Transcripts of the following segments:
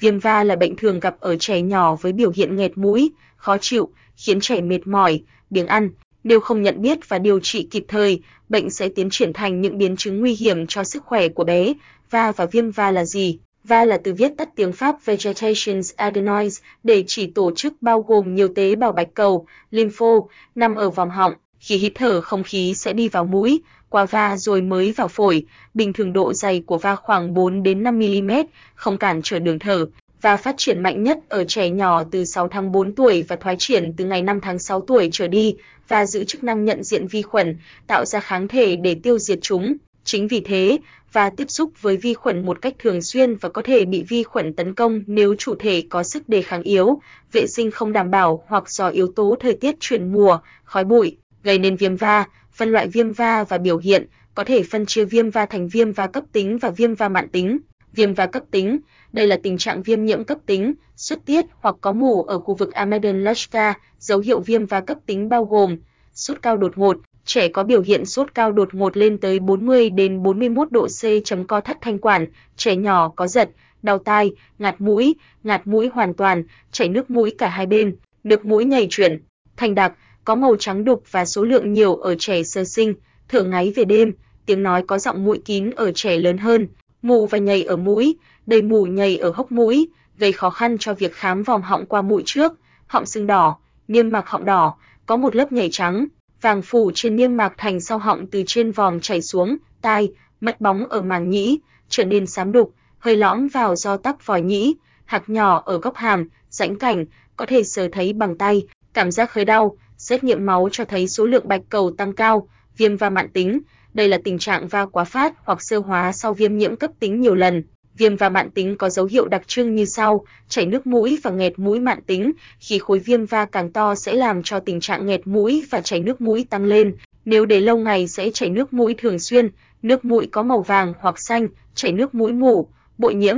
Viêm va là bệnh thường gặp ở trẻ nhỏ với biểu hiện nghẹt mũi, khó chịu, khiến trẻ mệt mỏi, biếng ăn. Nếu không nhận biết và điều trị kịp thời, bệnh sẽ tiến triển thành những biến chứng nguy hiểm cho sức khỏe của bé. Va và viêm va là gì? Va là từ viết tắt tiếng Pháp Vegetations adenoids để chỉ tổ chức bao gồm nhiều tế bào bạch cầu, lympho, nằm ở vòng họng. Khi hít thở không khí sẽ đi vào mũi, qua va rồi mới vào phổi. Bình thường độ dày của va khoảng 4 đến 5 mm, không cản trở đường thở và phát triển mạnh nhất ở trẻ nhỏ từ 6 tháng 4 tuổi và thoái triển từ ngày 5 tháng 6 tuổi trở đi và giữ chức năng nhận diện vi khuẩn, tạo ra kháng thể để tiêu diệt chúng. Chính vì thế, và tiếp xúc với vi khuẩn một cách thường xuyên và có thể bị vi khuẩn tấn công nếu chủ thể có sức đề kháng yếu, vệ sinh không đảm bảo hoặc do yếu tố thời tiết chuyển mùa, khói bụi, gây nên viêm va, phân loại viêm va và biểu hiện, có thể phân chia viêm va thành viêm va cấp tính và viêm va mạn tính. Viêm va cấp tính, đây là tình trạng viêm nhiễm cấp tính, xuất tiết hoặc có mủ ở khu vực Amaden Lashka, dấu hiệu viêm va cấp tính bao gồm sốt cao đột ngột, trẻ có biểu hiện sốt cao đột ngột lên tới 40 đến 41 độ C chấm co thắt thanh quản, trẻ nhỏ có giật, đau tai, ngạt mũi, ngạt mũi hoàn toàn, chảy nước mũi cả hai bên, nước mũi nhầy chuyển, thành đặc, có màu trắng đục và số lượng nhiều ở trẻ sơ sinh, thở ngáy về đêm, tiếng nói có giọng mũi kín ở trẻ lớn hơn, mù và nhầy ở mũi, đầy mù nhầy ở hốc mũi, gây khó khăn cho việc khám vòng họng qua mũi trước, họng sưng đỏ, niêm mạc họng đỏ, có một lớp nhầy trắng, vàng phủ trên niêm mạc thành sau họng từ trên vòm chảy xuống, tai, mất bóng ở màng nhĩ, trở nên xám đục, hơi lõm vào do tắc vòi nhĩ, hạt nhỏ ở góc hàm, rãnh cảnh, có thể sờ thấy bằng tay, cảm giác hơi đau, xét nghiệm máu cho thấy số lượng bạch cầu tăng cao, viêm va mạn tính, đây là tình trạng va quá phát hoặc sơ hóa sau viêm nhiễm cấp tính nhiều lần. Viêm va mạn tính có dấu hiệu đặc trưng như sau: chảy nước mũi và nghẹt mũi mạn tính, khi khối viêm va càng to sẽ làm cho tình trạng nghẹt mũi và chảy nước mũi tăng lên. Nếu để lâu ngày sẽ chảy nước mũi thường xuyên, nước mũi có màu vàng hoặc xanh, chảy nước mũi mủ, bội nhiễm,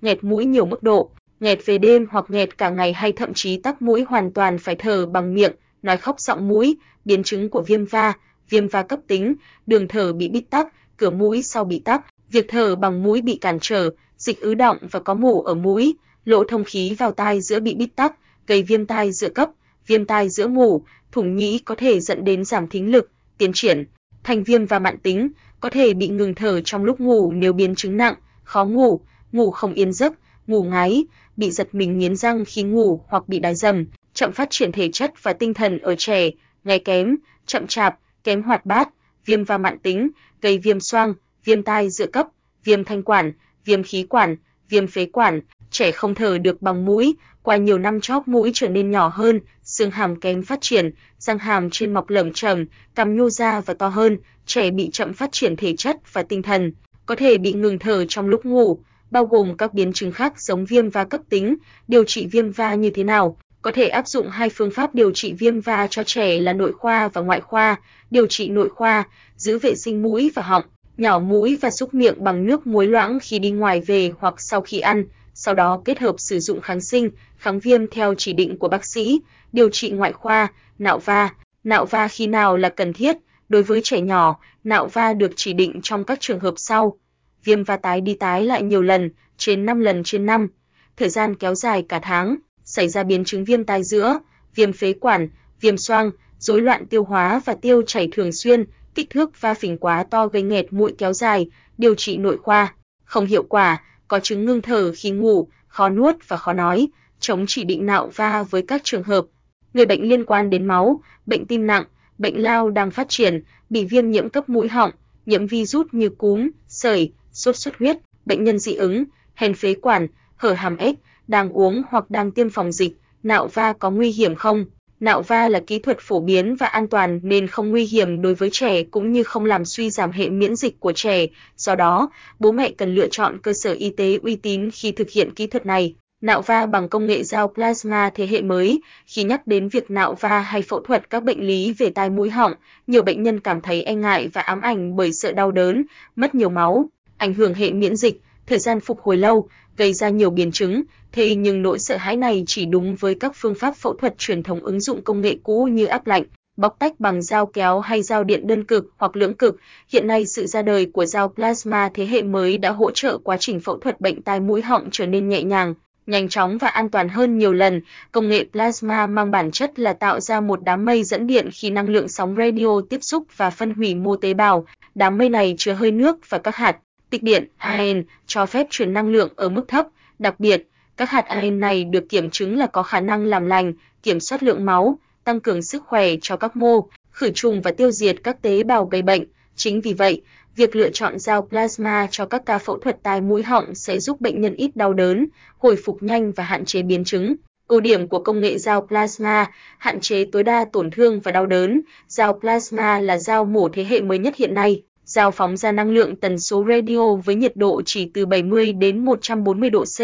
nghẹt mũi nhiều mức độ, nghẹt về đêm hoặc nghẹt cả ngày hay thậm chí tắc mũi hoàn toàn phải thở bằng miệng, nói khóc giọng mũi, biến chứng của viêm va, viêm va cấp tính, đường thở bị bít tắc, cửa mũi sau bị tắc, việc thở bằng mũi bị cản trở, dịch ứ động và có mủ ở mũi, lỗ thông khí vào tai giữa bị bít tắc, gây viêm tai giữa cấp, viêm tai giữa mủ, thủng nhĩ có thể dẫn đến giảm thính lực, tiến triển. Thành viêm và mạn tính, có thể bị ngừng thở trong lúc ngủ nếu biến chứng nặng, khó ngủ, ngủ không yên giấc, ngủ ngáy, bị giật mình nghiến răng khi ngủ hoặc bị đái dầm, chậm phát triển thể chất và tinh thần ở trẻ, nghe kém, chậm chạp, kém hoạt bát, viêm va mạn tính, gây viêm xoang, viêm tai giữa cấp, viêm thanh quản, viêm khí quản, viêm phế quản, trẻ không thở được bằng mũi, qua nhiều năm chóp mũi trở nên nhỏ hơn, xương hàm kém phát triển, răng hàm trên mọc lởm chởm, cằm nhô ra và to hơn, trẻ bị chậm phát triển thể chất và tinh thần, có thể bị ngừng thở trong lúc ngủ, bao gồm các biến chứng khác giống viêm va cấp tính, điều trị viêm va như thế nào? Có thể áp dụng hai phương pháp điều trị viêm va cho trẻ là nội khoa và ngoại khoa. Điều trị nội khoa, giữ vệ sinh mũi và họng, nhỏ mũi và súc miệng bằng nước muối loãng khi đi ngoài về hoặc sau khi ăn, sau đó kết hợp sử dụng kháng sinh, kháng viêm theo chỉ định của bác sĩ. Điều trị ngoại khoa, nạo va. Nạo va khi nào là cần thiết? Đối với trẻ nhỏ, nạo va được chỉ định trong các trường hợp sau: viêm va tái đi tái lại nhiều lần, trên 5 lần trên năm, thời gian kéo dài cả tháng, xảy ra biến chứng viêm tai giữa, viêm phế quản, viêm xoang, rối loạn tiêu hóa và tiêu chảy thường xuyên, kích thước va phình quá to gây nghẹt mũi kéo dài, điều trị nội khoa. Không hiệu quả, có chứng ngưng thở khi ngủ, khó nuốt và khó nói, chống chỉ định nạo va với các trường hợp. Người bệnh liên quan đến máu, bệnh tim nặng, bệnh lao đang phát triển, bị viêm nhiễm cấp mũi họng, nhiễm virus như cúm, sởi, sốt xuất huyết, bệnh nhân dị ứng, hèn phế quản, hở hàm ếch, đang uống hoặc đang tiêm phòng dịch, nạo va có nguy hiểm không? Nạo va là kỹ thuật phổ biến và an toàn nên không nguy hiểm đối với trẻ cũng như không làm suy giảm hệ miễn dịch của trẻ. Do đó, bố mẹ cần lựa chọn cơ sở y tế uy tín khi thực hiện kỹ thuật này. Nạo va bằng công nghệ dao plasma thế hệ mới, khi nhắc đến việc nạo va hay phẫu thuật các bệnh lý về tai mũi họng, nhiều bệnh nhân cảm thấy e ngại và ám ảnh bởi sợ đau đớn, mất nhiều máu, ảnh hưởng hệ miễn dịch, thời gian phục hồi lâu, gây ra nhiều biến chứng, thế nhưng nỗi sợ hãi này chỉ đúng với các phương pháp phẫu thuật truyền thống ứng dụng công nghệ cũ như áp lạnh, bóc tách bằng dao kéo hay dao điện đơn cực hoặc lưỡng cực. Hiện nay sự ra đời của dao plasma thế hệ mới đã hỗ trợ quá trình phẫu thuật bệnh tai mũi họng trở nên nhẹ nhàng, nhanh chóng và an toàn hơn nhiều lần. Công nghệ plasma mang bản chất là tạo ra một đám mây dẫn điện khi năng lượng sóng radio tiếp xúc và phân hủy mô tế bào. Đám mây này chứa hơi nước và các hạt tích điện ion cho phép truyền năng lượng ở mức thấp. Đặc biệt, các hạt ion này được kiểm chứng là có khả năng làm lành, kiểm soát lượng máu, tăng cường sức khỏe cho các mô, khử trùng và tiêu diệt các tế bào gây bệnh. Chính vì vậy, việc lựa chọn dao plasma cho các ca phẫu thuật tai mũi họng sẽ giúp bệnh nhân ít đau đớn, hồi phục nhanh và hạn chế biến chứng. Ưu điểm của công nghệ dao plasma, hạn chế tối đa tổn thương và đau đớn. Dao plasma là dao mổ thế hệ mới nhất hiện nay. Dao phóng ra năng lượng tần số radio với nhiệt độ chỉ từ 70 đến 140 độ C,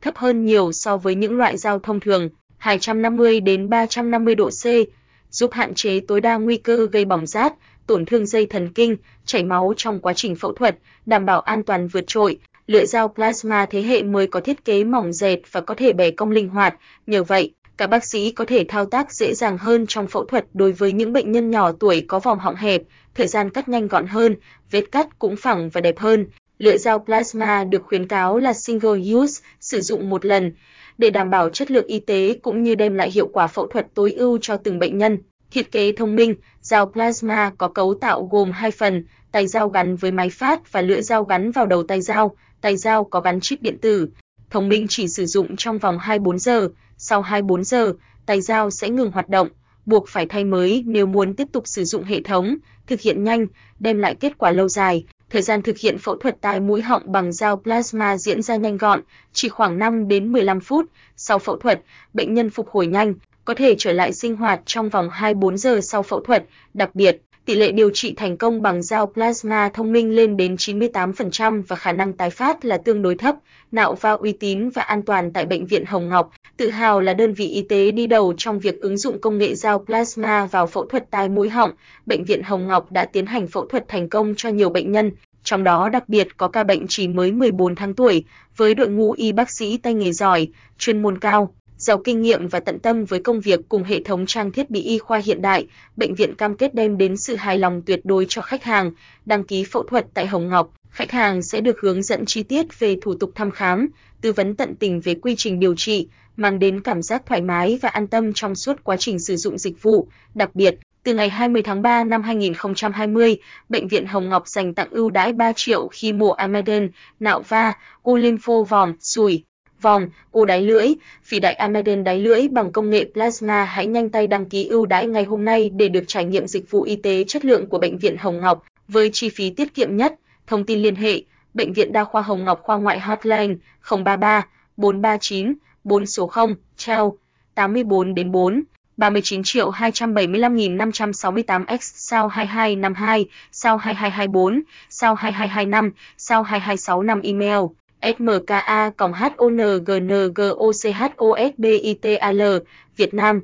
thấp hơn nhiều so với những loại dao thông thường, 250 đến 350 độ C, giúp hạn chế tối đa nguy cơ gây bỏng rát, tổn thương dây thần kinh, chảy máu trong quá trình phẫu thuật, đảm bảo an toàn vượt trội. Lưỡi dao plasma thế hệ mới có thiết kế mỏng dẹt và có thể bẻ cong linh hoạt, nhờ vậy, các bác sĩ có thể thao tác dễ dàng hơn trong phẫu thuật đối với những bệnh nhân nhỏ tuổi có vòng họng hẹp, thời gian cắt nhanh gọn hơn, vết cắt cũng phẳng và đẹp hơn. Lưỡi dao plasma được khuyến cáo là single use, sử dụng một lần, để đảm bảo chất lượng y tế cũng như đem lại hiệu quả phẫu thuật tối ưu cho từng bệnh nhân. Thiết kế thông minh, dao plasma có cấu tạo gồm hai phần, tay dao gắn với máy phát và lưỡi dao gắn vào đầu tay dao, tay dao có gắn chip điện tử. Thông minh chỉ sử dụng trong vòng 24 giờ, sau 24 giờ, tay dao sẽ ngừng hoạt động, buộc phải thay mới nếu muốn tiếp tục sử dụng hệ thống, thực hiện nhanh, đem lại kết quả lâu dài. Thời gian thực hiện phẫu thuật tai mũi họng bằng dao plasma diễn ra nhanh gọn, chỉ khoảng 5 đến 15 phút. Sau phẫu thuật, bệnh nhân phục hồi nhanh, có thể trở lại sinh hoạt trong vòng 24 giờ sau phẫu thuật. Đặc biệt, tỷ lệ điều trị thành công bằng dao plasma thông minh lên đến 98% và khả năng tái phát là tương đối thấp. Nạo va uy tín và an toàn tại bệnh viện Hồng Ngọc, tự hào là đơn vị y tế đi đầu trong việc ứng dụng công nghệ dao plasma vào phẫu thuật tai mũi họng. Bệnh viện Hồng Ngọc đã tiến hành phẫu thuật thành công cho nhiều bệnh nhân, trong đó đặc biệt có ca bệnh chỉ mới 14 tháng tuổi, với đội ngũ y bác sĩ tay nghề giỏi, chuyên môn cao giàu kinh nghiệm và tận tâm với công việc cùng hệ thống trang thiết bị y khoa hiện đại, bệnh viện cam kết đem đến sự hài lòng tuyệt đối cho khách hàng. Đăng ký phẫu thuật tại Hồng Ngọc, khách hàng sẽ được hướng dẫn chi tiết về thủ tục thăm khám, tư vấn tận tình về quy trình điều trị, mang đến cảm giác thoải mái và an tâm trong suốt quá trình sử dụng dịch vụ. Đặc biệt, từ ngày 20 tháng 3 năm 2020, Bệnh viện Hồng Ngọc dành tặng ưu đãi 3 triệu khi mổ Amaden, nạo va, u lympho vòm, sùi, vòng, u đáy lưỡi, phỉ đại Amaden đáy lưỡi bằng công nghệ plasma hãy nhanh tay đăng ký ưu đãi ngay hôm nay để được trải nghiệm dịch vụ y tế chất lượng của Bệnh viện Hồng Ngọc với chi phí tiết kiệm nhất. Thông tin liên hệ, Bệnh viện Đa khoa Hồng Ngọc khoa ngoại hotline 033 439 400, treo 84 đến 4. 39 triệu 275.568 x sao 2252, sao 2224, sao 2225, sao 2265 email SMKA HONGNGOCHOSBITAL, Việt Nam.